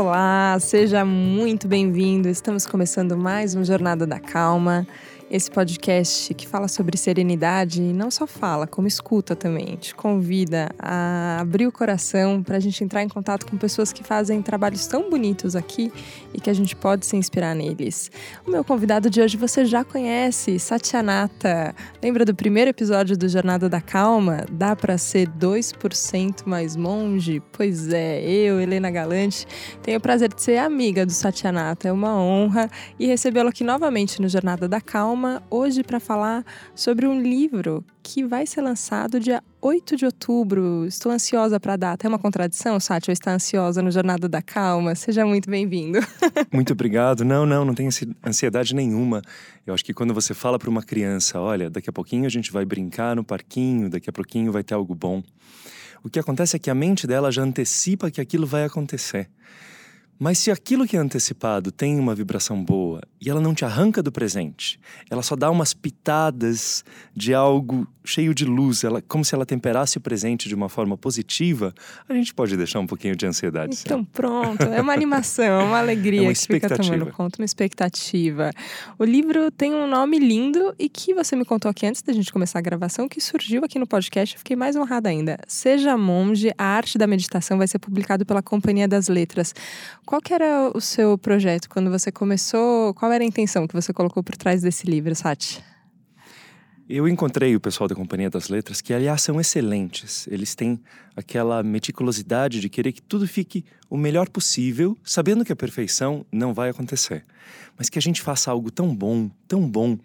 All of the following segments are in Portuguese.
Olá, seja muito bem-vindo. Estamos começando mais um Jornada da Calma. Esse podcast que fala sobre serenidade não só fala, como escuta também. Te convida a abrir o coração para a gente entrar em contato com pessoas que fazem trabalhos tão bonitos aqui e que a gente pode se inspirar neles. O meu convidado de hoje você já conhece, Satyanata. Lembra do primeiro episódio do Jornada da Calma? Dá para ser 2% mais monge? Pois é, eu, Helena Galante, tenho o prazer de ser amiga do Satyanata. É uma honra e recebê-lo aqui novamente no Jornada da Calma Hoje para falar sobre um livro que vai ser lançado dia 8 de outubro. Estou ansiosa para a data. É uma contradição, Sátia, está ansiosa no Jornada da Calma? Seja muito bem-vindo. muito obrigado. Não, não, não tenho ansiedade nenhuma. Eu acho que quando você fala para uma criança, olha, daqui a pouquinho a gente vai brincar no parquinho, daqui a pouquinho vai ter algo bom. O que acontece é que a mente dela já antecipa que aquilo vai acontecer. Mas se aquilo que é antecipado tem uma vibração boa e ela não te arranca do presente, ela só dá umas pitadas de algo cheio de luz, ela, como se ela temperasse o presente de uma forma positiva, a gente pode deixar um pouquinho de ansiedade. Então, pronto, é uma animação, é uma alegria é uma que fica tomando conta, uma expectativa. O livro tem um nome lindo e que você me contou aqui antes da gente começar a gravação, que surgiu aqui no podcast, eu fiquei mais honrada ainda. Seja Monge, a arte da meditação vai ser publicado pela Companhia das Letras. Qual que era o seu projeto quando você começou? Qual era a intenção que você colocou por trás desse livro, Sati? Eu encontrei o pessoal da Companhia das Letras, que aliás são excelentes. Eles têm aquela meticulosidade de querer que tudo fique o melhor possível, sabendo que a perfeição não vai acontecer. Mas que a gente faça algo tão bom, tão bom,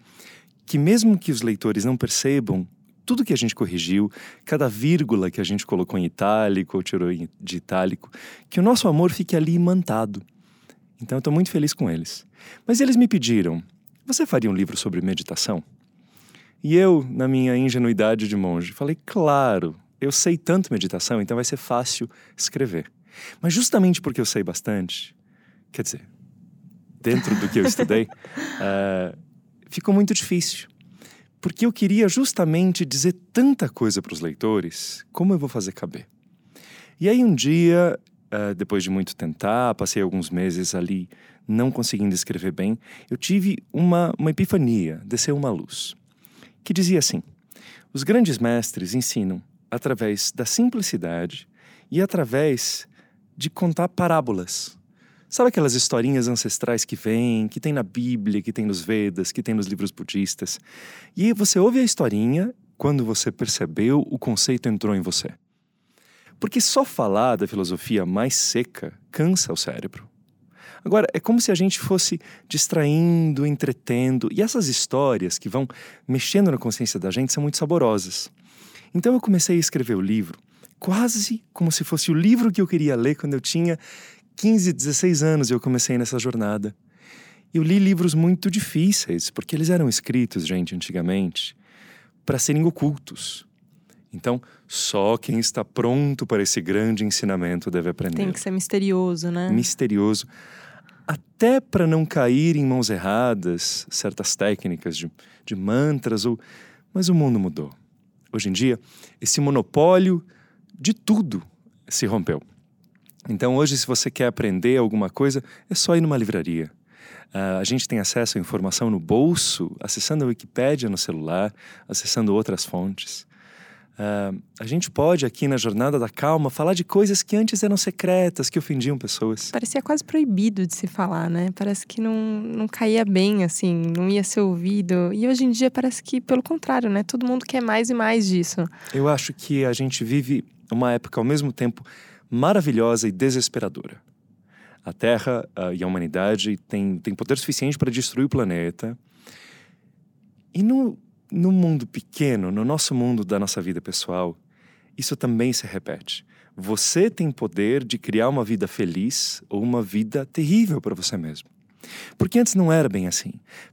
que mesmo que os leitores não percebam, tudo que a gente corrigiu, cada vírgula que a gente colocou em itálico ou tirou de itálico, que o nosso amor fique ali imantado. Então eu estou muito feliz com eles. Mas eles me pediram: você faria um livro sobre meditação? E eu, na minha ingenuidade de monge, falei: claro, eu sei tanto meditação, então vai ser fácil escrever. Mas justamente porque eu sei bastante, quer dizer, dentro do que eu estudei, uh, ficou muito difícil porque eu queria justamente dizer tanta coisa para os leitores, como eu vou fazer caber? E aí um dia, uh, depois de muito tentar, passei alguns meses ali não conseguindo escrever bem, eu tive uma, uma epifania, desceu uma luz, que dizia assim: os grandes mestres ensinam através da simplicidade e através de contar parábolas. Sabe aquelas historinhas ancestrais que vêm, que tem na Bíblia, que tem nos Vedas, que tem nos livros budistas? E você ouve a historinha, quando você percebeu, o conceito entrou em você. Porque só falar da filosofia mais seca cansa o cérebro. Agora, é como se a gente fosse distraindo, entretendo, e essas histórias que vão mexendo na consciência da gente são muito saborosas. Então eu comecei a escrever o livro quase como se fosse o livro que eu queria ler quando eu tinha 15, 16 anos eu comecei nessa jornada. Eu li livros muito difíceis, porque eles eram escritos, gente, antigamente, para serem ocultos. Então, só quem está pronto para esse grande ensinamento deve aprender. Tem que ser misterioso, né? Misterioso. Até para não cair em mãos erradas, certas técnicas de, de mantras ou. Mas o mundo mudou. Hoje em dia, esse monopólio de tudo se rompeu. Então, hoje, se você quer aprender alguma coisa, é só ir numa livraria. Uh, a gente tem acesso à informação no bolso, acessando a Wikipédia no celular, acessando outras fontes. Uh, a gente pode, aqui na Jornada da Calma, falar de coisas que antes eram secretas, que ofendiam pessoas. Parecia quase proibido de se falar, né? Parece que não, não caía bem, assim, não ia ser ouvido. E hoje em dia parece que, pelo contrário, né? Todo mundo quer mais e mais disso. Eu acho que a gente vive uma época, ao mesmo tempo, maravilhosa e desesperadora. A Terra uh, e a humanidade têm, têm poder suficiente para destruir o planeta. E no, no mundo pequeno, no nosso mundo da nossa vida pessoal, isso também se repete. Você tem poder de criar uma vida feliz ou uma vida terrível para você mesmo. Porque antes não era bem assim.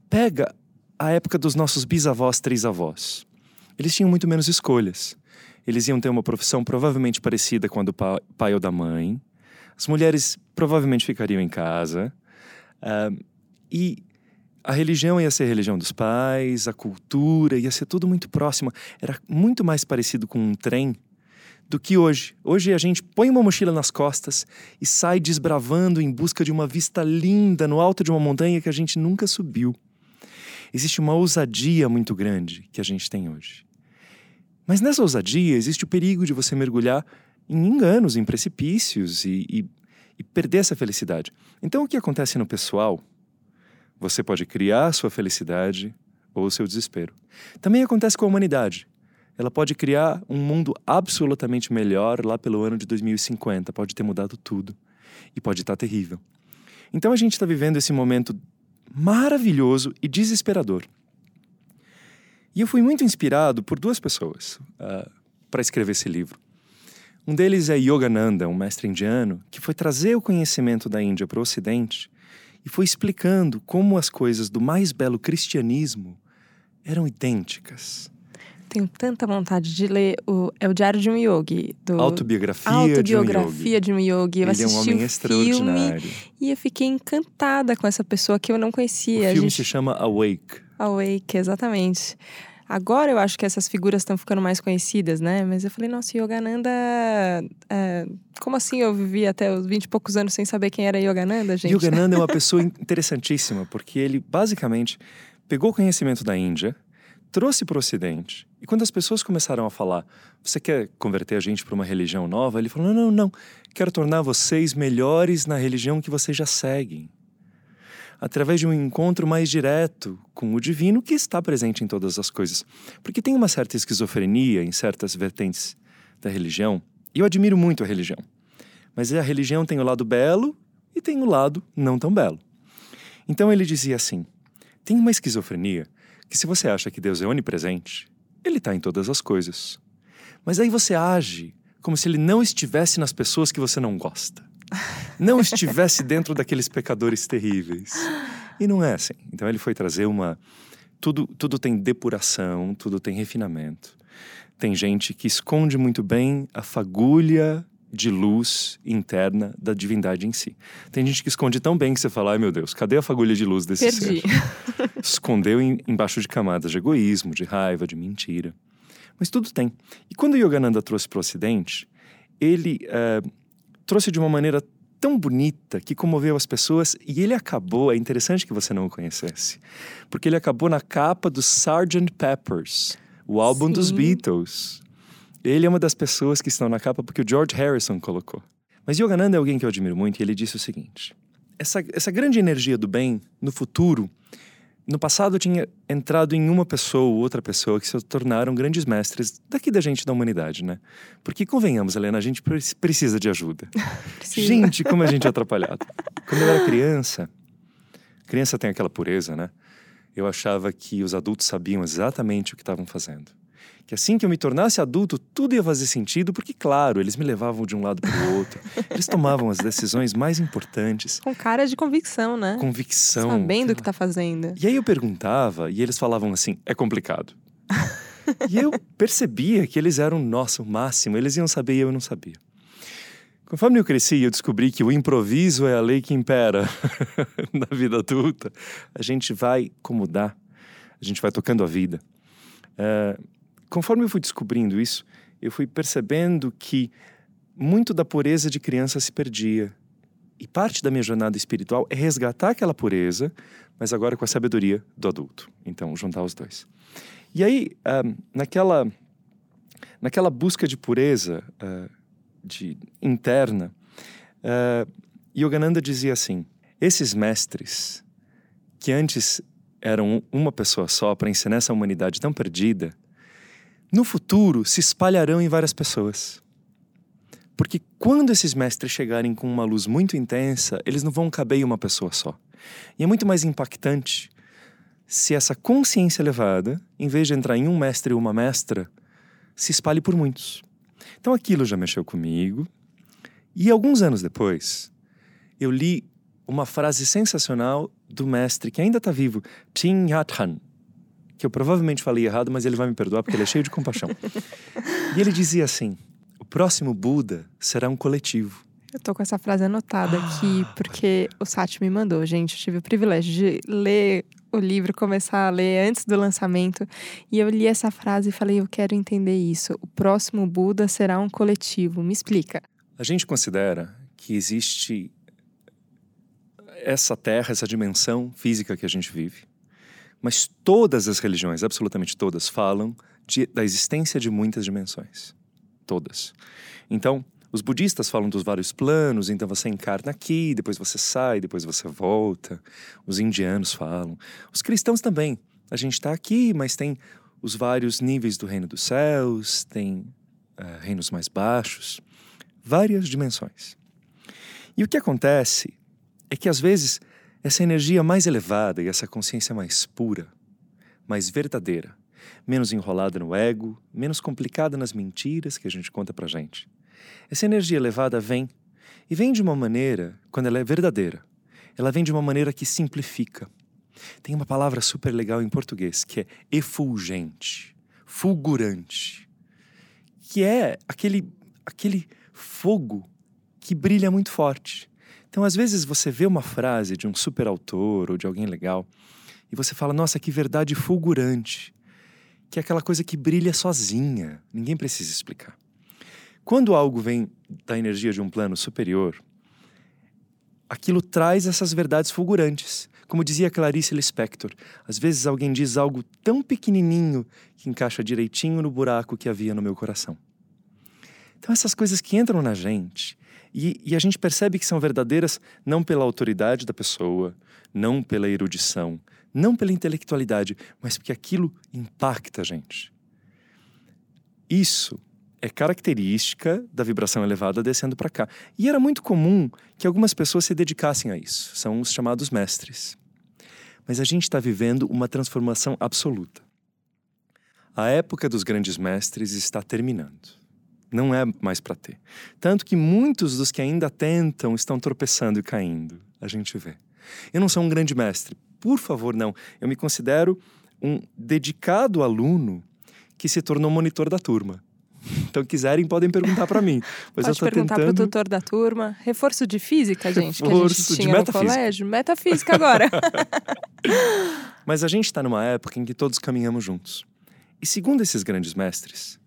Pega a época dos nossos bisavós, trisavós. Eles tinham muito menos escolhas. Eles iam ter uma profissão provavelmente parecida com a do pai ou da mãe. As mulheres provavelmente ficariam em casa. Uh, e a religião ia ser a religião dos pais, a cultura ia ser tudo muito próximo. Era muito mais parecido com um trem do que hoje. Hoje a gente põe uma mochila nas costas e sai desbravando em busca de uma vista linda no alto de uma montanha que a gente nunca subiu. Existe uma ousadia muito grande que a gente tem hoje. Mas nessa ousadia existe o perigo de você mergulhar em enganos, em precipícios e, e, e perder essa felicidade. Então o que acontece no pessoal? Você pode criar sua felicidade ou seu desespero. Também acontece com a humanidade ela pode criar um mundo absolutamente melhor lá pelo ano de 2050. Pode ter mudado tudo e pode estar terrível. Então a gente está vivendo esse momento maravilhoso e desesperador. E eu fui muito inspirado por duas pessoas uh, para escrever esse livro. Um deles é Yogananda, um mestre indiano, que foi trazer o conhecimento da Índia para o Ocidente e foi explicando como as coisas do mais belo cristianismo eram idênticas tenho tanta vontade de ler o é o Diário de um Yogi do Autobiografia, Autobiografia de um Yogi. De um yogi. Eu Ele é um homem extraordinário. e eu fiquei encantada com essa pessoa que eu não conhecia. O filme gente... se chama Awake. Awake, exatamente. Agora eu acho que essas figuras estão ficando mais conhecidas, né? Mas eu falei, nossa, Yogananda. É... como assim eu vivi até os 20 e poucos anos sem saber quem era Yogananda, gente? Yogananda é uma pessoa interessantíssima, porque ele basicamente pegou o conhecimento da Índia, trouxe para o Ocidente. E quando as pessoas começaram a falar, você quer converter a gente para uma religião nova? Ele falou: não, não, não. Quero tornar vocês melhores na religião que vocês já seguem. Através de um encontro mais direto com o divino que está presente em todas as coisas. Porque tem uma certa esquizofrenia em certas vertentes da religião. E eu admiro muito a religião. Mas a religião tem o lado belo e tem o lado não tão belo. Então ele dizia assim: tem uma esquizofrenia que se você acha que Deus é onipresente, ele está em todas as coisas. Mas aí você age como se ele não estivesse nas pessoas que você não gosta. Não estivesse dentro daqueles pecadores terríveis. E não é assim. Então ele foi trazer uma. Tudo, tudo tem depuração, tudo tem refinamento. Tem gente que esconde muito bem a fagulha de luz interna da divindade em si. Tem gente que esconde tão bem que você fala, ai meu Deus, cadê a fagulha de luz desse Perdi. ser? Escondeu em, embaixo de camadas de egoísmo, de raiva, de mentira. Mas tudo tem. E quando Yogananda trouxe para o Ocidente, ele uh, trouxe de uma maneira tão bonita que comoveu as pessoas e ele acabou, é interessante que você não o conhecesse, porque ele acabou na capa do Sgt. Peppers, o álbum Sim. dos Beatles. Ele é uma das pessoas que estão na capa porque o George Harrison colocou. Mas Yogananda é alguém que eu admiro muito e ele disse o seguinte: essa, essa grande energia do bem, no futuro, no passado tinha entrado em uma pessoa ou outra pessoa que se tornaram grandes mestres daqui da gente da humanidade, né? Porque convenhamos, Helena, a gente precisa de ajuda. precisa. Gente, como a gente é atrapalhado. Quando eu era criança, criança tem aquela pureza, né? Eu achava que os adultos sabiam exatamente o que estavam fazendo que assim que eu me tornasse adulto, tudo ia fazer sentido, porque, claro, eles me levavam de um lado para o outro. Eles tomavam as decisões mais importantes. Com cara de convicção, né? Convicção. Sabendo o que está fazendo. E aí eu perguntava, e eles falavam assim: é complicado. e eu percebia que eles eram, nosso máximo, eles iam saber e eu não sabia. Conforme eu cresci, eu descobri que o improviso é a lei que impera na vida adulta. A gente vai como dá, a gente vai tocando a vida. Uh, conforme eu fui descobrindo isso, eu fui percebendo que muito da pureza de criança se perdia. E parte da minha jornada espiritual é resgatar aquela pureza, mas agora com a sabedoria do adulto. Então, juntar os dois. E aí, uh, naquela, naquela busca de pureza uh, de, interna, uh, Yogananda dizia assim: esses mestres que antes eram uma pessoa só para ensinar essa humanidade tão perdida, no futuro se espalharão em várias pessoas. Porque quando esses mestres chegarem com uma luz muito intensa, eles não vão caber em uma pessoa só. E é muito mais impactante se essa consciência elevada, em vez de entrar em um mestre ou uma mestra, se espalhe por muitos. Então aquilo já mexeu comigo. E alguns anos depois, eu li uma frase sensacional do mestre que ainda está vivo, Chin Yat Han que eu provavelmente falei errado, mas ele vai me perdoar porque ele é cheio de compaixão. e ele dizia assim: o próximo Buda será um coletivo. Eu tô com essa frase anotada aqui porque o Sati me mandou, gente. Eu tive o privilégio de ler o livro, começar a ler antes do lançamento, e eu li essa frase e falei: eu quero entender isso. O próximo Buda será um coletivo. Me explica. A gente considera que existe essa terra, essa dimensão física que a gente vive. Mas todas as religiões, absolutamente todas, falam de, da existência de muitas dimensões. Todas. Então, os budistas falam dos vários planos, então você encarna aqui, depois você sai, depois você volta. Os indianos falam. Os cristãos também. A gente está aqui, mas tem os vários níveis do reino dos céus, tem uh, reinos mais baixos, várias dimensões. E o que acontece é que às vezes essa energia mais elevada e essa consciência mais pura, mais verdadeira, menos enrolada no ego, menos complicada nas mentiras que a gente conta pra gente. Essa energia elevada vem e vem de uma maneira, quando ela é verdadeira, ela vem de uma maneira que simplifica. Tem uma palavra super legal em português que é efulgente, fulgurante, que é aquele aquele fogo que brilha muito forte. Então, às vezes, você vê uma frase de um super autor ou de alguém legal e você fala, nossa, que verdade fulgurante, que é aquela coisa que brilha sozinha, ninguém precisa explicar. Quando algo vem da energia de um plano superior, aquilo traz essas verdades fulgurantes. Como dizia Clarice Lispector, às vezes alguém diz algo tão pequenininho que encaixa direitinho no buraco que havia no meu coração. Então, essas coisas que entram na gente e, e, a gente percebe que são verdadeiras não pela autoridade da pessoa, não pela erudição, não pela intelectualidade, mas porque aquilo impacta a gente. Isso é característica da vibração elevada descendo para cá. E era muito comum que algumas pessoas se dedicassem a isso. São os chamados mestres. Mas a gente está vivendo uma transformação absoluta. A época dos grandes mestres está terminando. Não é mais para ter. Tanto que muitos dos que ainda tentam estão tropeçando e caindo. A gente vê. Eu não sou um grande mestre. Por favor, não. Eu me considero um dedicado aluno que se tornou monitor da turma. Então, quiserem, podem perguntar para mim. Mas Pode eu perguntar tentando... para o tutor da turma. Reforço de física, gente, Reforço que a gente tinha no colégio. Metafísica agora. Mas a gente está numa época em que todos caminhamos juntos. E segundo esses grandes mestres,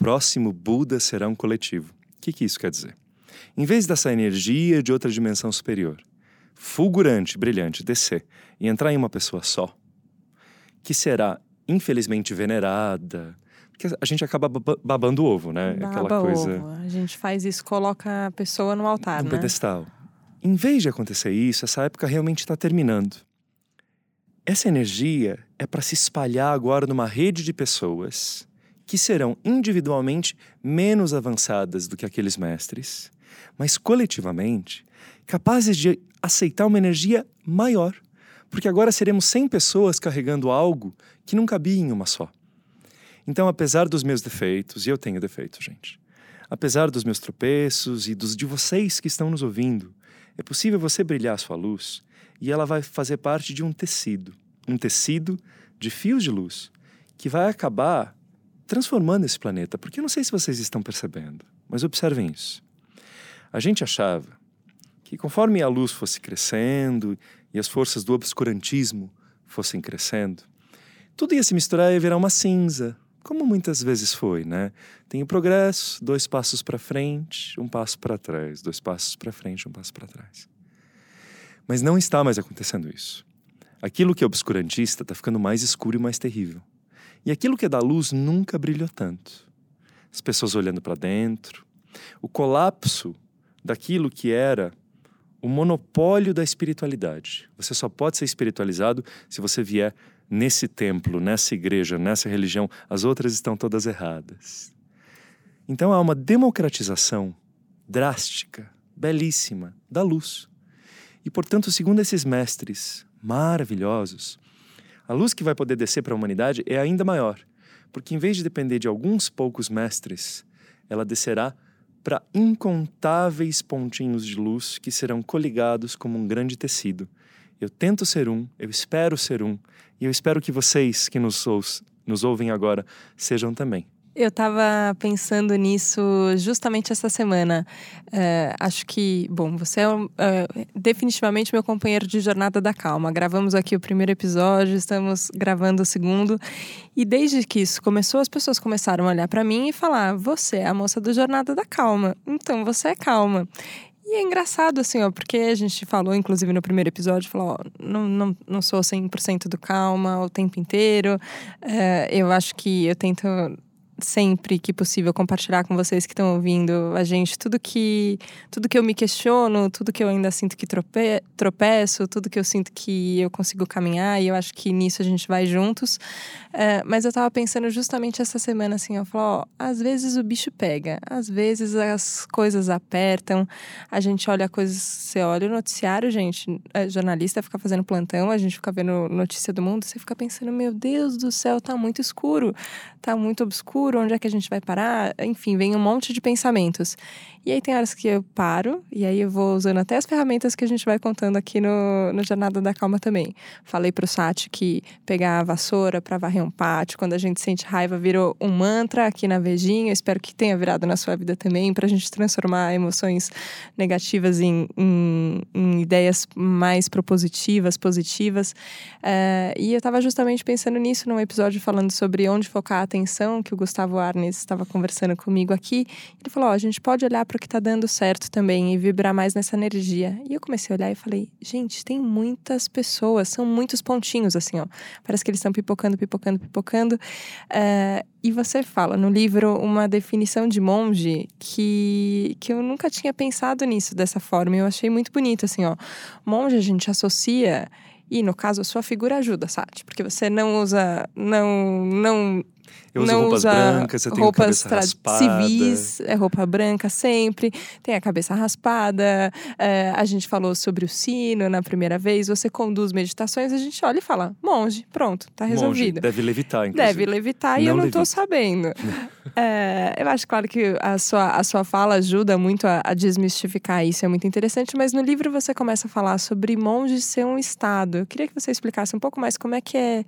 próximo Buda será um coletivo. O que, que isso quer dizer? Em vez dessa energia de outra dimensão superior, fulgurante, brilhante, descer e entrar em uma pessoa só, que será infelizmente venerada, porque a gente acaba babando o ovo, né? Baba Aquela coisa. Ovo. A gente faz isso, coloca a pessoa no altar, no né? pedestal. Em vez de acontecer isso, essa época realmente está terminando. Essa energia é para se espalhar agora numa rede de pessoas que serão individualmente menos avançadas do que aqueles mestres, mas coletivamente capazes de aceitar uma energia maior, porque agora seremos 100 pessoas carregando algo que não cabia em uma só. Então, apesar dos meus defeitos, e eu tenho defeitos, gente, apesar dos meus tropeços e dos de vocês que estão nos ouvindo, é possível você brilhar a sua luz e ela vai fazer parte de um tecido, um tecido de fios de luz que vai acabar transformando esse planeta. Porque eu não sei se vocês estão percebendo, mas observem isso. A gente achava que conforme a luz fosse crescendo e as forças do obscurantismo fossem crescendo, tudo ia se misturar e virar uma cinza, como muitas vezes foi, né? Tem o progresso, dois passos para frente, um passo para trás, dois passos para frente, um passo para trás. Mas não está mais acontecendo isso. Aquilo que é obscurantista está ficando mais escuro e mais terrível. E aquilo que é da luz nunca brilhou tanto. As pessoas olhando para dentro, o colapso daquilo que era o monopólio da espiritualidade. Você só pode ser espiritualizado se você vier nesse templo, nessa igreja, nessa religião. As outras estão todas erradas. Então há uma democratização drástica, belíssima, da luz. E, portanto, segundo esses mestres maravilhosos, a luz que vai poder descer para a humanidade é ainda maior, porque em vez de depender de alguns poucos mestres, ela descerá para incontáveis pontinhos de luz que serão coligados como um grande tecido. Eu tento ser um, eu espero ser um, e eu espero que vocês que nos, nos ouvem agora sejam também. Eu estava pensando nisso justamente essa semana. É, acho que, bom, você é, é, definitivamente meu companheiro de Jornada da Calma. Gravamos aqui o primeiro episódio, estamos gravando o segundo. E desde que isso começou, as pessoas começaram a olhar para mim e falar: Você é a moça do Jornada da Calma. Então você é calma. E é engraçado, assim, ó, porque a gente falou, inclusive no primeiro episódio, falou, ó, não, não, não sou 100% do calma o tempo inteiro. É, eu acho que eu tento sempre que possível compartilhar com vocês que estão ouvindo a gente tudo que tudo que eu me questiono, tudo que eu ainda sinto que trope, tropeço, tudo que eu sinto que eu consigo caminhar e eu acho que nisso a gente vai juntos. É, mas eu tava pensando justamente essa semana assim, eu falo, ó, às vezes o bicho pega, às vezes as coisas apertam, a gente olha coisas, você olha o noticiário, gente, é, jornalista fica fazendo plantão, a gente fica vendo notícia do mundo, você fica pensando, meu Deus do céu, tá muito escuro, tá muito obscuro futuro, onde é que a gente vai parar? Enfim, vem um monte de pensamentos. E aí tem horas que eu paro, e aí eu vou usando até as ferramentas que a gente vai contando aqui no, no Jornada da Calma também. Falei pro Sati que pegar a vassoura para varrer um pátio, quando a gente sente raiva, virou um mantra aqui na Vejinha. Espero que tenha virado na sua vida também, pra gente transformar emoções negativas em, em, em ideias mais propositivas, positivas. É, e eu tava justamente pensando nisso num episódio falando sobre onde focar a atenção, que o Gustavo Arnes estava conversando comigo aqui. Ele falou: oh, a gente pode olhar para o que está dando certo também e vibrar mais nessa energia. E eu comecei a olhar e falei, gente, tem muitas pessoas, são muitos pontinhos assim, ó. Parece que eles estão pipocando, pipocando, pipocando. Uh, e você fala no livro uma definição de monge que, que eu nunca tinha pensado nisso dessa forma. Eu achei muito bonito, assim, ó. Monge a gente associa e no caso a sua figura ajuda, sabe? Porque você não usa, não, não eu uso não roupas usa brancas, eu tenho roupas cabeça raspada. civis, é roupa branca sempre, tem a cabeça raspada. É, a gente falou sobre o sino na primeira vez. Você conduz meditações, a gente olha e fala, monge, pronto, tá resolvido. Monge, deve levitar, inclusive. Deve levitar não e eu não levita. tô sabendo. é, eu acho, claro, que a sua, a sua fala ajuda muito a, a desmistificar isso, é muito interessante, mas no livro você começa a falar sobre monge ser um estado. Eu queria que você explicasse um pouco mais como é que é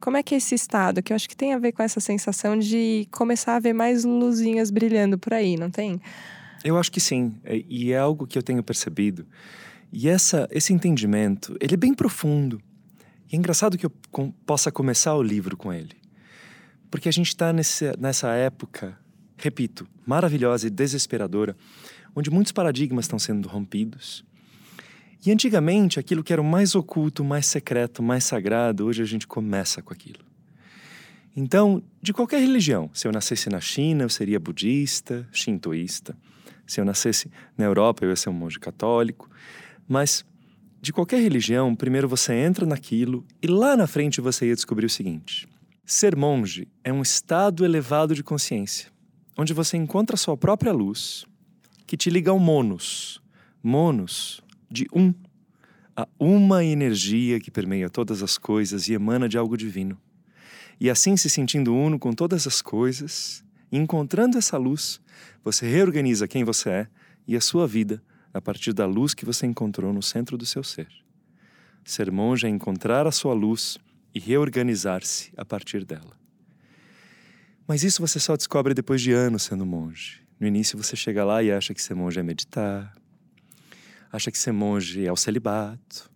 como é que é esse estado? Que eu acho que tem a ver com essa sensação de começar a ver mais luzinhas brilhando por aí, não tem? Eu acho que sim. É, e é algo que eu tenho percebido. E essa, esse entendimento, ele é bem profundo. E é engraçado que eu com, possa começar o livro com ele. Porque a gente está nessa época, repito, maravilhosa e desesperadora, onde muitos paradigmas estão sendo rompidos e antigamente, aquilo que era o mais oculto, mais secreto, mais sagrado, hoje a gente começa com aquilo. Então, de qualquer religião, se eu nascesse na China, eu seria budista, shintoísta. Se eu nascesse na Europa, eu ia ser um monge católico. Mas, de qualquer religião, primeiro você entra naquilo e lá na frente você ia descobrir o seguinte: ser monge é um estado elevado de consciência, onde você encontra a sua própria luz, que te liga ao monos. Monos de um. a uma energia que permeia todas as coisas e emana de algo divino. E assim, se sentindo uno com todas as coisas, encontrando essa luz, você reorganiza quem você é e a sua vida a partir da luz que você encontrou no centro do seu ser. Ser monge é encontrar a sua luz e reorganizar-se a partir dela. Mas isso você só descobre depois de anos sendo monge. No início você chega lá e acha que ser monge é meditar, acha que ser monge é o celibato,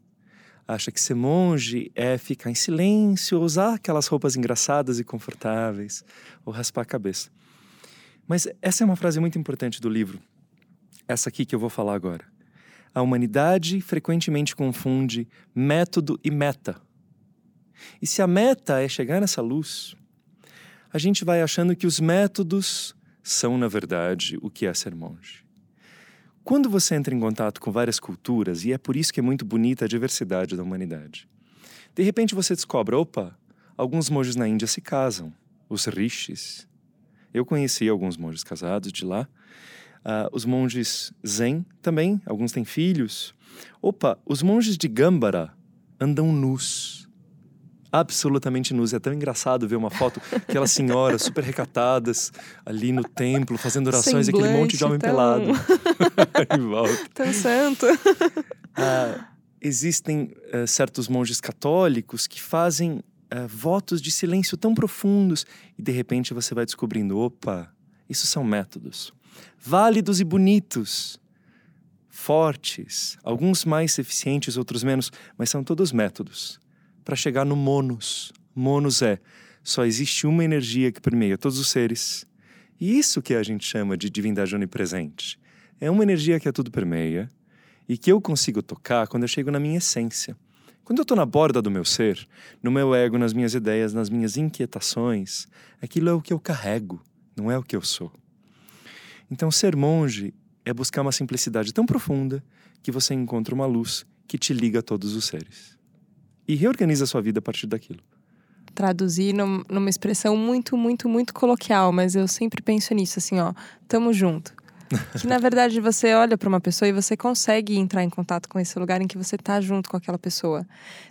acha que ser monge é ficar em silêncio, usar aquelas roupas engraçadas e confortáveis, ou raspar a cabeça. Mas essa é uma frase muito importante do livro, essa aqui que eu vou falar agora. A humanidade frequentemente confunde método e meta. E se a meta é chegar nessa luz, a gente vai achando que os métodos são, na verdade, o que é ser monge. Quando você entra em contato com várias culturas, e é por isso que é muito bonita a diversidade da humanidade, de repente você descobre: opa, alguns monges na Índia se casam, os rishis. Eu conheci alguns monges casados de lá. Uh, os monges zen também, alguns têm filhos. Opa, os monges de Gambara andam nus absolutamente nus. É tão engraçado ver uma foto, aquelas senhoras super recatadas ali no templo, fazendo orações aquele monte de homem tão... pelado em volta. Tão santo. Ah, existem uh, certos monges católicos que fazem uh, votos de silêncio tão profundos e de repente você vai descobrindo: opa, isso são métodos válidos e bonitos, fortes, alguns mais eficientes, outros menos, mas são todos métodos para chegar no monos. Monos é só existe uma energia que permeia todos os seres. E isso que a gente chama de divindade onipresente. É uma energia que a tudo permeia e que eu consigo tocar quando eu chego na minha essência. Quando eu estou na borda do meu ser, no meu ego, nas minhas ideias, nas minhas inquietações, aquilo é o que eu carrego, não é o que eu sou. Então, ser monge é buscar uma simplicidade tão profunda que você encontra uma luz que te liga a todos os seres. E reorganiza a sua vida a partir daquilo. Traduzir num, numa expressão muito, muito, muito coloquial, mas eu sempre penso nisso, assim, ó, tamo junto. que na verdade você olha para uma pessoa e você consegue entrar em contato com esse lugar em que você tá junto com aquela pessoa.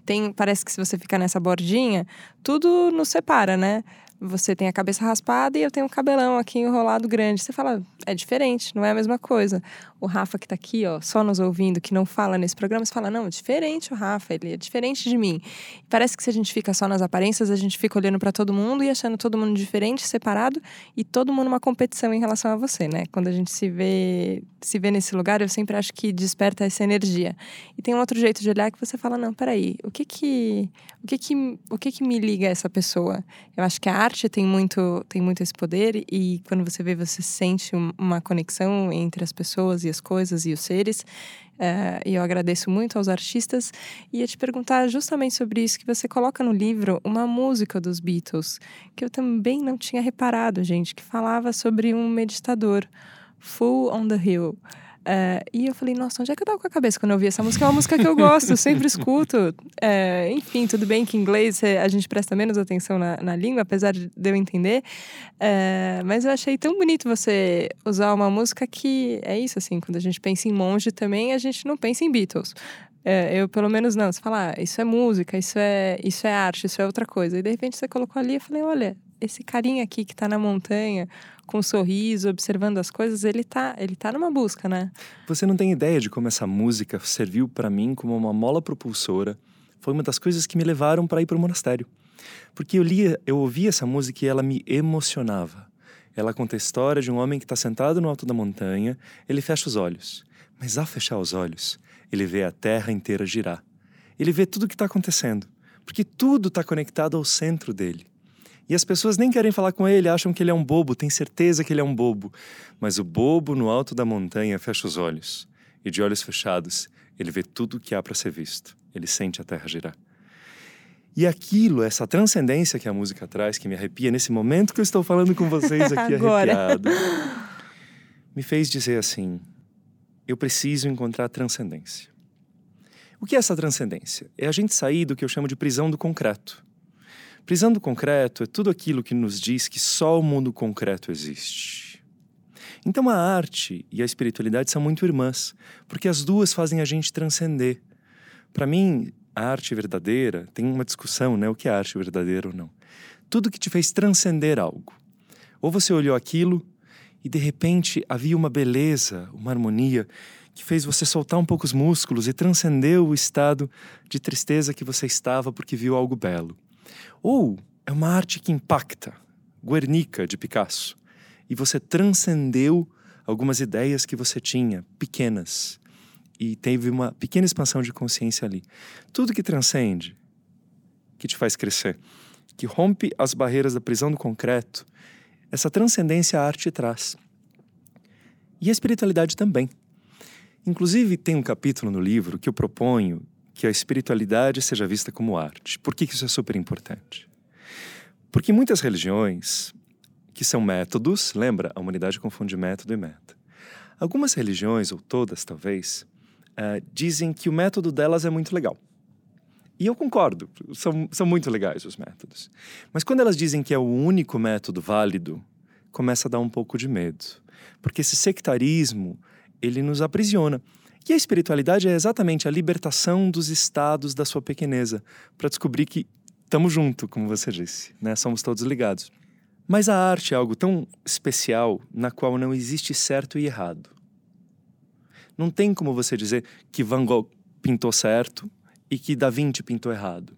Tem, parece que se você ficar nessa bordinha, tudo nos separa, né? você tem a cabeça raspada e eu tenho um cabelão aqui enrolado grande. Você fala, é diferente, não é a mesma coisa. O Rafa que está aqui, ó, só nos ouvindo, que não fala nesse programa, você fala, não, é diferente o Rafa, ele é diferente de mim. Parece que se a gente fica só nas aparências, a gente fica olhando para todo mundo e achando todo mundo diferente, separado e todo mundo uma competição em relação a você, né? Quando a gente se vê, se vê nesse lugar, eu sempre acho que desperta essa energia. E tem um outro jeito de olhar que você fala, não, peraí, o que que, o que que, o que que me liga a essa pessoa? Eu acho que a arte tem muito, tem muito esse poder e quando você vê, você sente uma conexão entre as pessoas e as coisas e os seres. Uh, e eu agradeço muito aos artistas. E ia te perguntar justamente sobre isso que você coloca no livro, uma música dos Beatles, que eu também não tinha reparado, gente, que falava sobre um meditador, Full on the Hill. É, e eu falei, nossa, onde é que eu tava com a cabeça quando eu ouvi essa música? É uma música que eu gosto, sempre escuto. É, enfim, tudo bem que em inglês a gente presta menos atenção na, na língua, apesar de eu entender. É, mas eu achei tão bonito você usar uma música que é isso, assim, quando a gente pensa em monge também, a gente não pensa em Beatles. Eu, pelo menos, não. Você fala, ah, isso é música, isso é, isso é arte, isso é outra coisa. E de repente você colocou ali e falei, olha, esse carinha aqui que tá na montanha, com um sorriso, observando as coisas, ele tá, ele tá numa busca, né? Você não tem ideia de como essa música serviu para mim como uma mola propulsora. Foi uma das coisas que me levaram para ir para o monastério. Porque eu lia, eu ouvia essa música e ela me emocionava. Ela conta a história de um homem que está sentado no alto da montanha, ele fecha os olhos. Mas ao fechar os olhos, ele vê a terra inteira girar. Ele vê tudo o que está acontecendo, porque tudo está conectado ao centro dele. E as pessoas nem querem falar com ele, acham que ele é um bobo, tem certeza que ele é um bobo. Mas o bobo no alto da montanha fecha os olhos, e de olhos fechados, ele vê tudo o que há para ser visto. Ele sente a terra girar. E aquilo, essa transcendência que a música traz, que me arrepia nesse momento que eu estou falando com vocês aqui arrepiado, me fez dizer assim: eu preciso encontrar transcendência. O que é essa transcendência? É a gente sair do que eu chamo de prisão do concreto. Prisão do concreto é tudo aquilo que nos diz que só o mundo concreto existe. Então a arte e a espiritualidade são muito irmãs, porque as duas fazem a gente transcender. Para mim, a arte verdadeira tem uma discussão, né? O que é arte verdadeira ou não? Tudo que te fez transcender algo. Ou você olhou aquilo e de repente havia uma beleza, uma harmonia que fez você soltar um pouco os músculos e transcendeu o estado de tristeza que você estava porque viu algo belo. Ou é uma arte que impacta, Guernica de Picasso, e você transcendeu algumas ideias que você tinha, pequenas, e teve uma pequena expansão de consciência ali. Tudo que transcende, que te faz crescer, que rompe as barreiras da prisão do concreto, essa transcendência a arte traz. E a espiritualidade também. Inclusive, tem um capítulo no livro que eu proponho que a espiritualidade seja vista como arte. Por que isso é super importante? Porque muitas religiões, que são métodos, lembra? A humanidade confunde método e meta. Algumas religiões, ou todas talvez, uh, dizem que o método delas é muito legal. E eu concordo, são, são muito legais os métodos. Mas quando elas dizem que é o único método válido, começa a dar um pouco de medo. Porque esse sectarismo, ele nos aprisiona. E a espiritualidade é exatamente a libertação dos estados da sua pequeneza, para descobrir que estamos junto, como você disse, né? Somos todos ligados. Mas a arte é algo tão especial na qual não existe certo e errado. Não tem como você dizer que Van Gogh pintou certo e que Da Vinci pintou errado.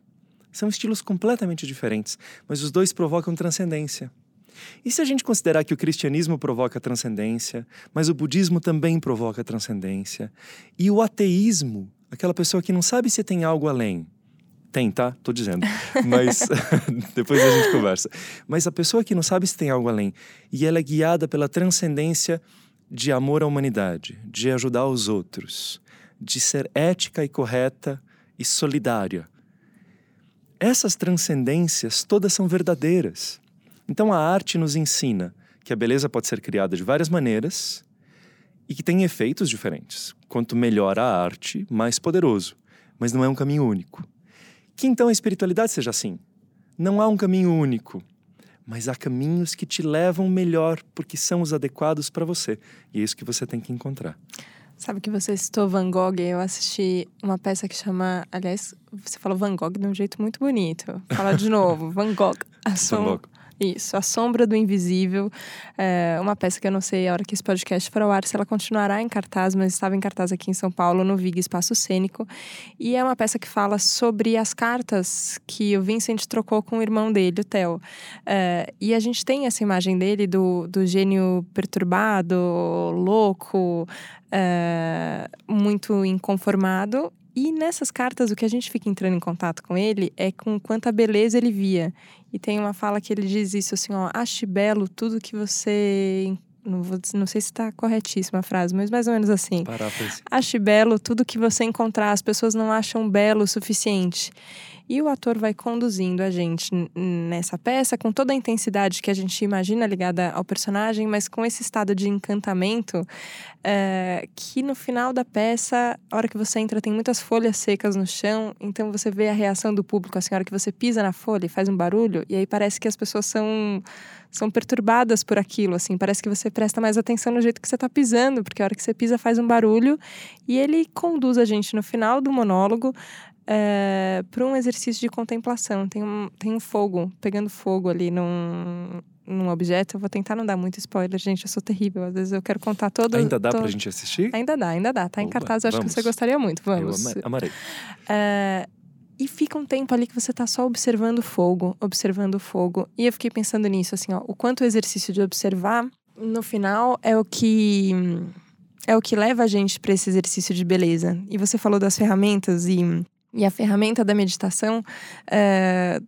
São estilos completamente diferentes, mas os dois provocam transcendência. E se a gente considerar que o cristianismo provoca transcendência, mas o budismo também provoca transcendência, e o ateísmo, aquela pessoa que não sabe se tem algo além, tem, tá? Tô dizendo. Mas depois a gente conversa. Mas a pessoa que não sabe se tem algo além e ela é guiada pela transcendência de amor à humanidade, de ajudar os outros, de ser ética e correta e solidária. Essas transcendências todas são verdadeiras. Então a arte nos ensina que a beleza pode ser criada de várias maneiras e que tem efeitos diferentes. Quanto melhor a arte, mais poderoso. Mas não é um caminho único. Que então a espiritualidade seja assim. Não há um caminho único, mas há caminhos que te levam melhor porque são os adequados para você. E é isso que você tem que encontrar. Sabe que você citou Van Gogh, eu assisti uma peça que chama, aliás, você falou Van Gogh de um jeito muito bonito. Fala de novo, Van Gogh. A Van Gogh. Isso, A Sombra do Invisível. É uma peça que eu não sei a hora que esse podcast for ao ar se ela continuará em cartaz, mas estava em cartaz aqui em São Paulo, no Vig Espaço Cênico. E é uma peça que fala sobre as cartas que o Vincent trocou com o irmão dele, o Theo. É, e a gente tem essa imagem dele do, do gênio perturbado, louco, é, muito inconformado. E nessas cartas, o que a gente fica entrando em contato com ele é com quanta beleza ele via. E tem uma fala que ele diz isso assim, ó, ache belo tudo que você não, vou, não sei se está corretíssima a frase, mas mais ou menos assim. Paráfrase. Ache belo tudo que você encontrar, as pessoas não acham belo o suficiente. E o ator vai conduzindo a gente nessa peça com toda a intensidade que a gente imagina ligada ao personagem, mas com esse estado de encantamento é, que no final da peça, a hora que você entra, tem muitas folhas secas no chão, então você vê a reação do público, assim, a hora que você pisa na folha e faz um barulho, e aí parece que as pessoas são são perturbadas por aquilo, assim, parece que você presta mais atenção no jeito que você está pisando, porque a hora que você pisa faz um barulho, e ele conduz a gente no final do monólogo é, para um exercício de contemplação. Tem um, tem um fogo, pegando fogo ali num, num objeto. Eu vou tentar não dar muito spoiler, gente. Eu sou terrível. Às vezes eu quero contar todo. Ainda dá todo... pra gente assistir? Ainda dá, ainda dá. Tá Oba, em cartaz, eu acho vamos. que você gostaria muito. Vamos. Eu amarei. É, e fica um tempo ali que você tá só observando o fogo, observando o fogo. E eu fiquei pensando nisso, assim, ó, o quanto o exercício de observar, no final, é o que é o que leva a gente para esse exercício de beleza. E você falou das ferramentas e e a ferramenta da meditação, é,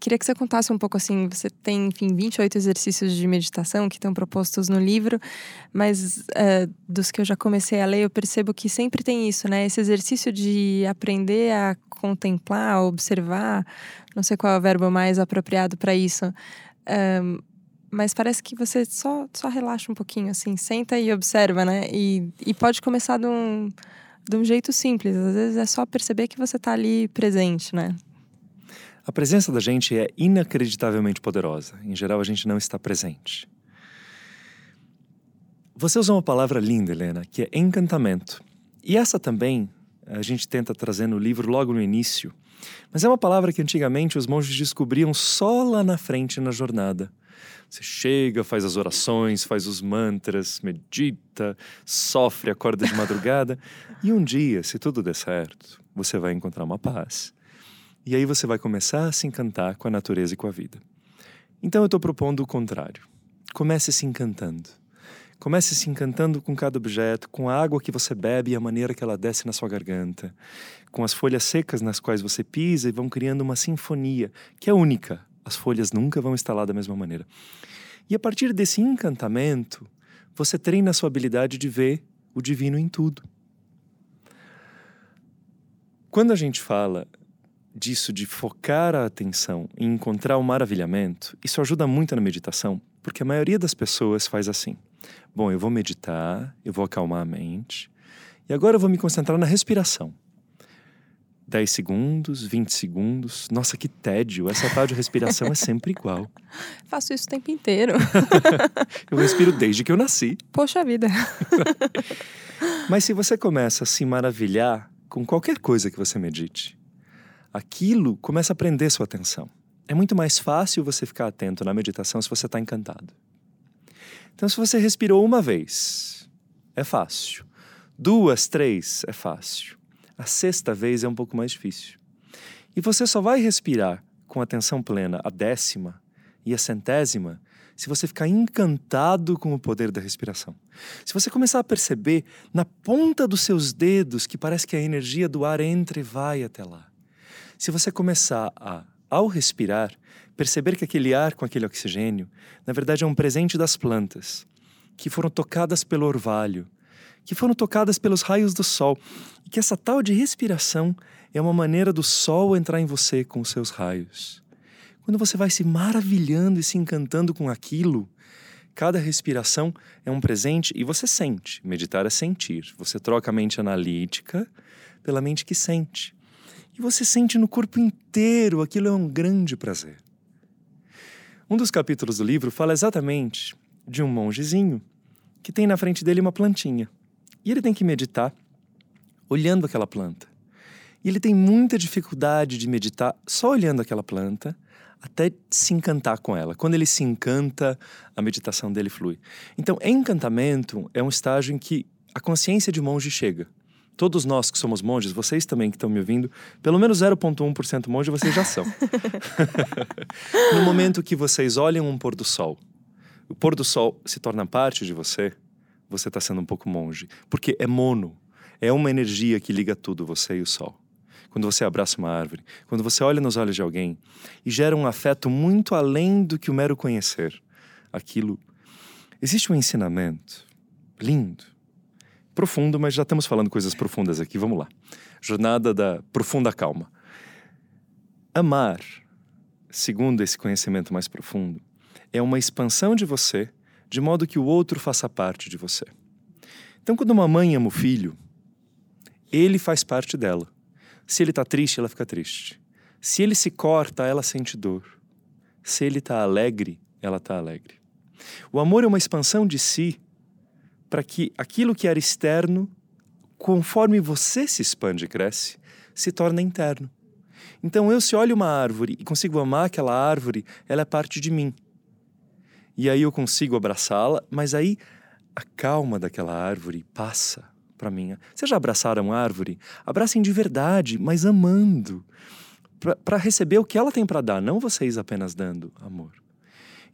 queria que você contasse um pouco assim. Você tem, enfim, 28 exercícios de meditação que estão propostos no livro, mas é, dos que eu já comecei a ler, eu percebo que sempre tem isso, né? Esse exercício de aprender a contemplar, observar, não sei qual é o verbo mais apropriado para isso. É, mas parece que você só, só relaxa um pouquinho, assim, senta e observa, né? E, e pode começar de um de um jeito simples. Às vezes é só perceber que você está ali presente, né? A presença da gente é inacreditavelmente poderosa. Em geral, a gente não está presente. Você usou uma palavra linda, Helena, que é encantamento. E essa também a gente tenta trazer no livro logo no início. Mas é uma palavra que antigamente os monges descobriam só lá na frente na jornada. Você chega, faz as orações, faz os mantras, medita, sofre, acorda de madrugada. e um dia, se tudo der certo, você vai encontrar uma paz. E aí você vai começar a se encantar com a natureza e com a vida. Então eu estou propondo o contrário. Comece se encantando. Comece se encantando com cada objeto, com a água que você bebe e a maneira que ela desce na sua garganta, com as folhas secas nas quais você pisa e vão criando uma sinfonia que é única, as folhas nunca vão estar lá da mesma maneira. E a partir desse encantamento, você treina a sua habilidade de ver o divino em tudo. Quando a gente fala disso de focar a atenção e encontrar o maravilhamento, isso ajuda muito na meditação, porque a maioria das pessoas faz assim: bom, eu vou meditar, eu vou acalmar a mente, e agora eu vou me concentrar na respiração. 10 segundos, 20 segundos. Nossa, que tédio. Essa tal de respiração é sempre igual. Faço isso o tempo inteiro. eu respiro desde que eu nasci. Poxa vida. Mas se você começa a se maravilhar com qualquer coisa que você medite, aquilo começa a prender sua atenção. É muito mais fácil você ficar atento na meditação se você está encantado. Então, se você respirou uma vez, é fácil. Duas, três, é fácil. A sexta vez é um pouco mais difícil. E você só vai respirar com atenção plena a décima e a centésima se você ficar encantado com o poder da respiração. Se você começar a perceber na ponta dos seus dedos que parece que a energia do ar entra e vai até lá. Se você começar a, ao respirar, perceber que aquele ar com aquele oxigênio, na verdade é um presente das plantas, que foram tocadas pelo orvalho, que foram tocadas pelos raios do sol, e que essa tal de respiração é uma maneira do sol entrar em você com os seus raios. Quando você vai se maravilhando e se encantando com aquilo, cada respiração é um presente e você sente. Meditar é sentir. Você troca a mente analítica pela mente que sente. E você sente no corpo inteiro, aquilo é um grande prazer. Um dos capítulos do livro fala exatamente de um mongezinho que tem na frente dele uma plantinha. E ele tem que meditar olhando aquela planta. E ele tem muita dificuldade de meditar só olhando aquela planta até se encantar com ela. Quando ele se encanta, a meditação dele flui. Então, encantamento é um estágio em que a consciência de monge chega. Todos nós que somos monges, vocês também que estão me ouvindo, pelo menos 0,1% monge vocês já são. no momento que vocês olham um pôr do sol, o pôr do sol se torna parte de você, você está sendo um pouco monge. Porque é mono, é uma energia que liga tudo, você e o sol quando você abraça uma árvore, quando você olha nos olhos de alguém e gera um afeto muito além do que o mero conhecer. Aquilo. Existe um ensinamento lindo, profundo, mas já estamos falando coisas profundas aqui, vamos lá. Jornada da profunda calma. Amar, segundo esse conhecimento mais profundo, é uma expansão de você, de modo que o outro faça parte de você. Então, quando uma mãe ama o filho, ele faz parte dela. Se ele está triste, ela fica triste. Se ele se corta, ela sente dor. Se ele está alegre, ela está alegre. O amor é uma expansão de si para que aquilo que era externo, conforme você se expande e cresce, se torna interno. Então eu, se olho uma árvore e consigo amar aquela árvore, ela é parte de mim. E aí eu consigo abraçá-la, mas aí a calma daquela árvore passa para mim. Vocês já abraçaram árvore? Abracem de verdade, mas amando. Para receber o que ela tem para dar, não vocês apenas dando amor.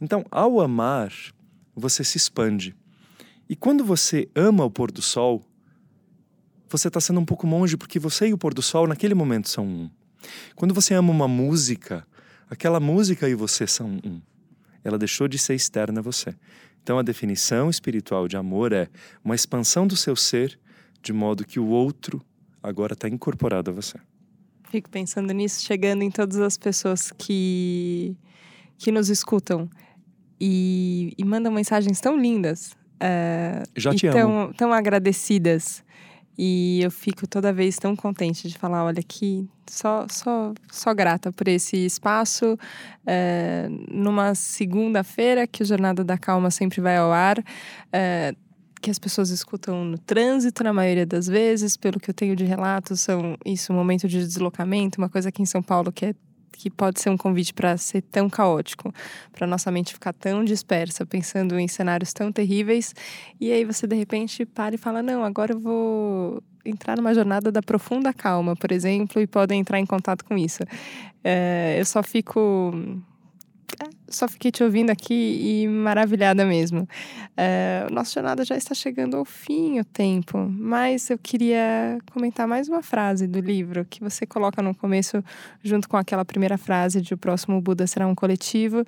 Então, ao amar, você se expande. E quando você ama o pôr do sol, você está sendo um pouco monge, porque você e o pôr do sol, naquele momento, são um. Quando você ama uma música, aquela música e você são um. Ela deixou de ser externa a você. Então, a definição espiritual de amor é uma expansão do seu ser de modo que o outro agora está incorporado a você. Fico pensando nisso, chegando em todas as pessoas que, que nos escutam e, e mandam mensagens tão lindas. É, Já te tão, amo. Tão agradecidas. E eu fico toda vez tão contente de falar, olha aqui, só, só, só grata por esse espaço. É, numa segunda-feira que o Jornada da Calma sempre vai ao ar, é, que as pessoas escutam no trânsito, na maioria das vezes, pelo que eu tenho de relatos, são isso, um momento de deslocamento, uma coisa aqui em São Paulo que é que pode ser um convite para ser tão caótico, para nossa mente ficar tão dispersa, pensando em cenários tão terríveis, e aí você de repente para e fala: "Não, agora eu vou entrar numa jornada da profunda calma, por exemplo, e podem entrar em contato com isso". É, eu só fico só fiquei te ouvindo aqui e maravilhada mesmo. É, nossa jornada já está chegando ao fim, o tempo, mas eu queria comentar mais uma frase do livro que você coloca no começo, junto com aquela primeira frase de O próximo Buda será um coletivo,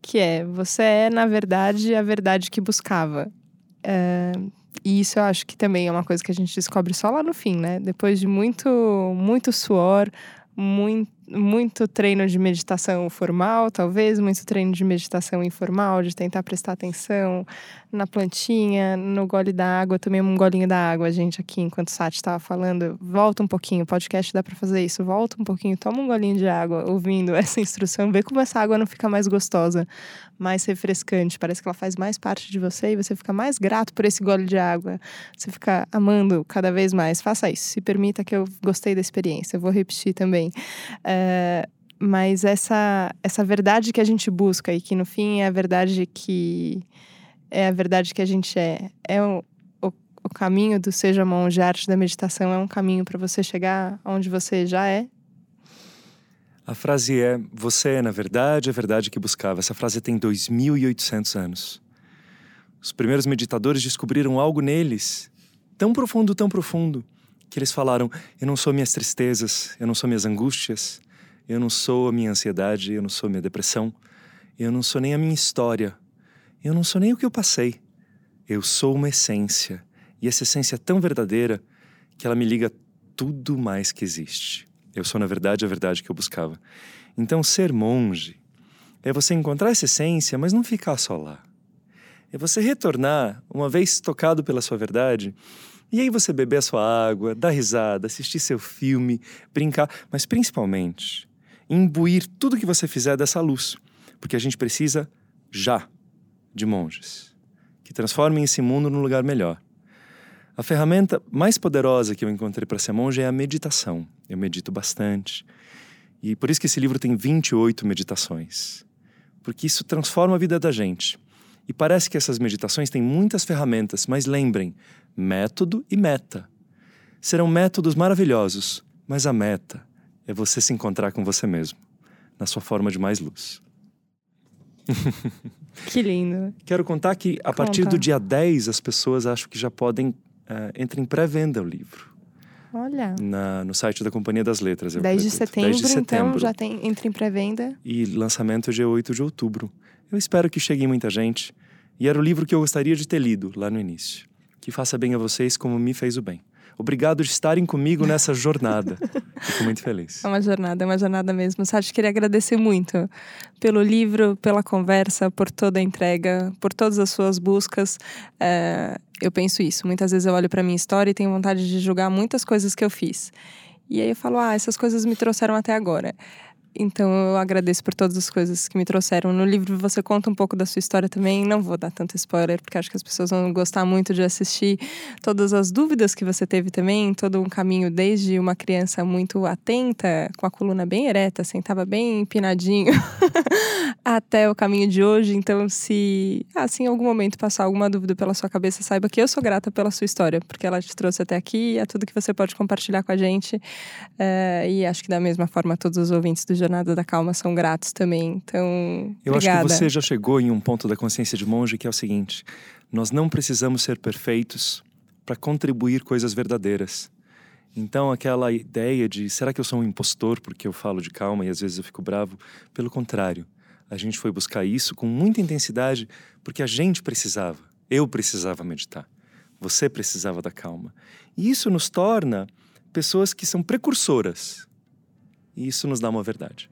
que é: Você é, na verdade, a verdade que buscava. É, e isso eu acho que também é uma coisa que a gente descobre só lá no fim, né? Depois de muito, muito suor, muito muito treino de meditação formal, talvez, muito treino de meditação informal, de tentar prestar atenção na plantinha, no gole da água. Tomei um golinho da água, gente, aqui, enquanto o Sati estava falando. Volta um pouquinho, podcast dá para fazer isso. Volta um pouquinho, toma um golinho de água, ouvindo essa instrução, vê como essa água não fica mais gostosa, mais refrescante. Parece que ela faz mais parte de você e você fica mais grato por esse gole de água. Você fica amando cada vez mais. Faça isso. Se permita que eu gostei da experiência. Eu vou repetir também. É, mas essa, essa verdade que a gente busca e que no fim é a verdade que é a verdade que a gente é, é o, o, o caminho do Seja Monge, arte da meditação é um caminho para você chegar onde você já é. A frase é: Você é, na verdade, a verdade que buscava. Essa frase tem 2.800 anos. Os primeiros meditadores descobriram algo neles tão profundo, tão profundo, que eles falaram: Eu não sou minhas tristezas, eu não sou minhas angústias, eu não sou a minha ansiedade, eu não sou minha depressão, eu não sou nem a minha história, eu não sou nem o que eu passei. Eu sou uma essência, e essa essência é tão verdadeira que ela me liga tudo mais que existe. Eu sou, na verdade, a verdade que eu buscava. Então, ser monge é você encontrar essa essência, mas não ficar só lá. É você retornar, uma vez tocado pela sua verdade, e aí você beber a sua água, dar risada, assistir seu filme, brincar, mas principalmente imbuir tudo que você fizer dessa luz, porque a gente precisa já de monges que transformem esse mundo num lugar melhor. A ferramenta mais poderosa que eu encontrei para ser monge é a meditação. Eu medito bastante. E por isso que esse livro tem 28 meditações. Porque isso transforma a vida da gente. E parece que essas meditações têm muitas ferramentas, mas lembrem: método e meta. Serão métodos maravilhosos, mas a meta é você se encontrar com você mesmo, na sua forma de mais luz. Que lindo. Quero contar que a Conta. partir do dia 10 as pessoas acho que já podem uh, entra em pré-venda o livro. Olha. Na, no site da Companhia das Letras. 10 de, setembro, 10 de setembro, então já tem, entra em pré-venda. E lançamento é dia 8 de outubro. Eu espero que chegue muita gente. E era o livro que eu gostaria de ter lido lá no início. Que faça bem a vocês como me fez o bem. Obrigado de estarem comigo nessa jornada. Fico muito feliz. É uma jornada, é uma jornada mesmo. Sati, queria agradecer muito pelo livro, pela conversa, por toda a entrega, por todas as suas buscas. É, eu penso isso. Muitas vezes eu olho para minha história e tenho vontade de julgar muitas coisas que eu fiz. E aí eu falo, ah, essas coisas me trouxeram até agora. Então eu agradeço por todas as coisas que me trouxeram. No livro você conta um pouco da sua história também. Não vou dar tanto spoiler, porque acho que as pessoas vão gostar muito de assistir todas as dúvidas que você teve também, todo um caminho desde uma criança muito atenta, com a coluna bem ereta, sentava bem empinadinho, até o caminho de hoje. Então, se assim em algum momento passar alguma dúvida pela sua cabeça, saiba que eu sou grata pela sua história, porque ela te trouxe até aqui é tudo que você pode compartilhar com a gente. Uh, e acho que da mesma forma todos os ouvintes do Jornada da Calma são gratos também. Então, eu obrigada. acho que você já chegou em um ponto da consciência de monge que é o seguinte: nós não precisamos ser perfeitos para contribuir coisas verdadeiras. Então, aquela ideia de será que eu sou um impostor porque eu falo de calma e às vezes eu fico bravo? Pelo contrário, a gente foi buscar isso com muita intensidade porque a gente precisava. Eu precisava meditar. Você precisava da calma. E isso nos torna pessoas que são precursoras e isso nos dá uma verdade.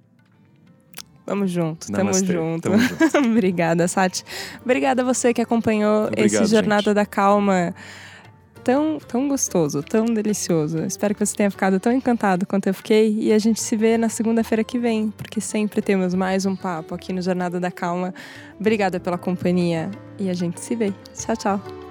Vamos junto, tamo junto. Tamo junto. Obrigada, Sati. Obrigada a você que acompanhou Obrigado, esse Jornada gente. da Calma tão, tão gostoso, tão delicioso. Espero que você tenha ficado tão encantado quanto eu fiquei. E a gente se vê na segunda-feira que vem, porque sempre temos mais um papo aqui no Jornada da Calma. Obrigada pela companhia e a gente se vê. Tchau, tchau.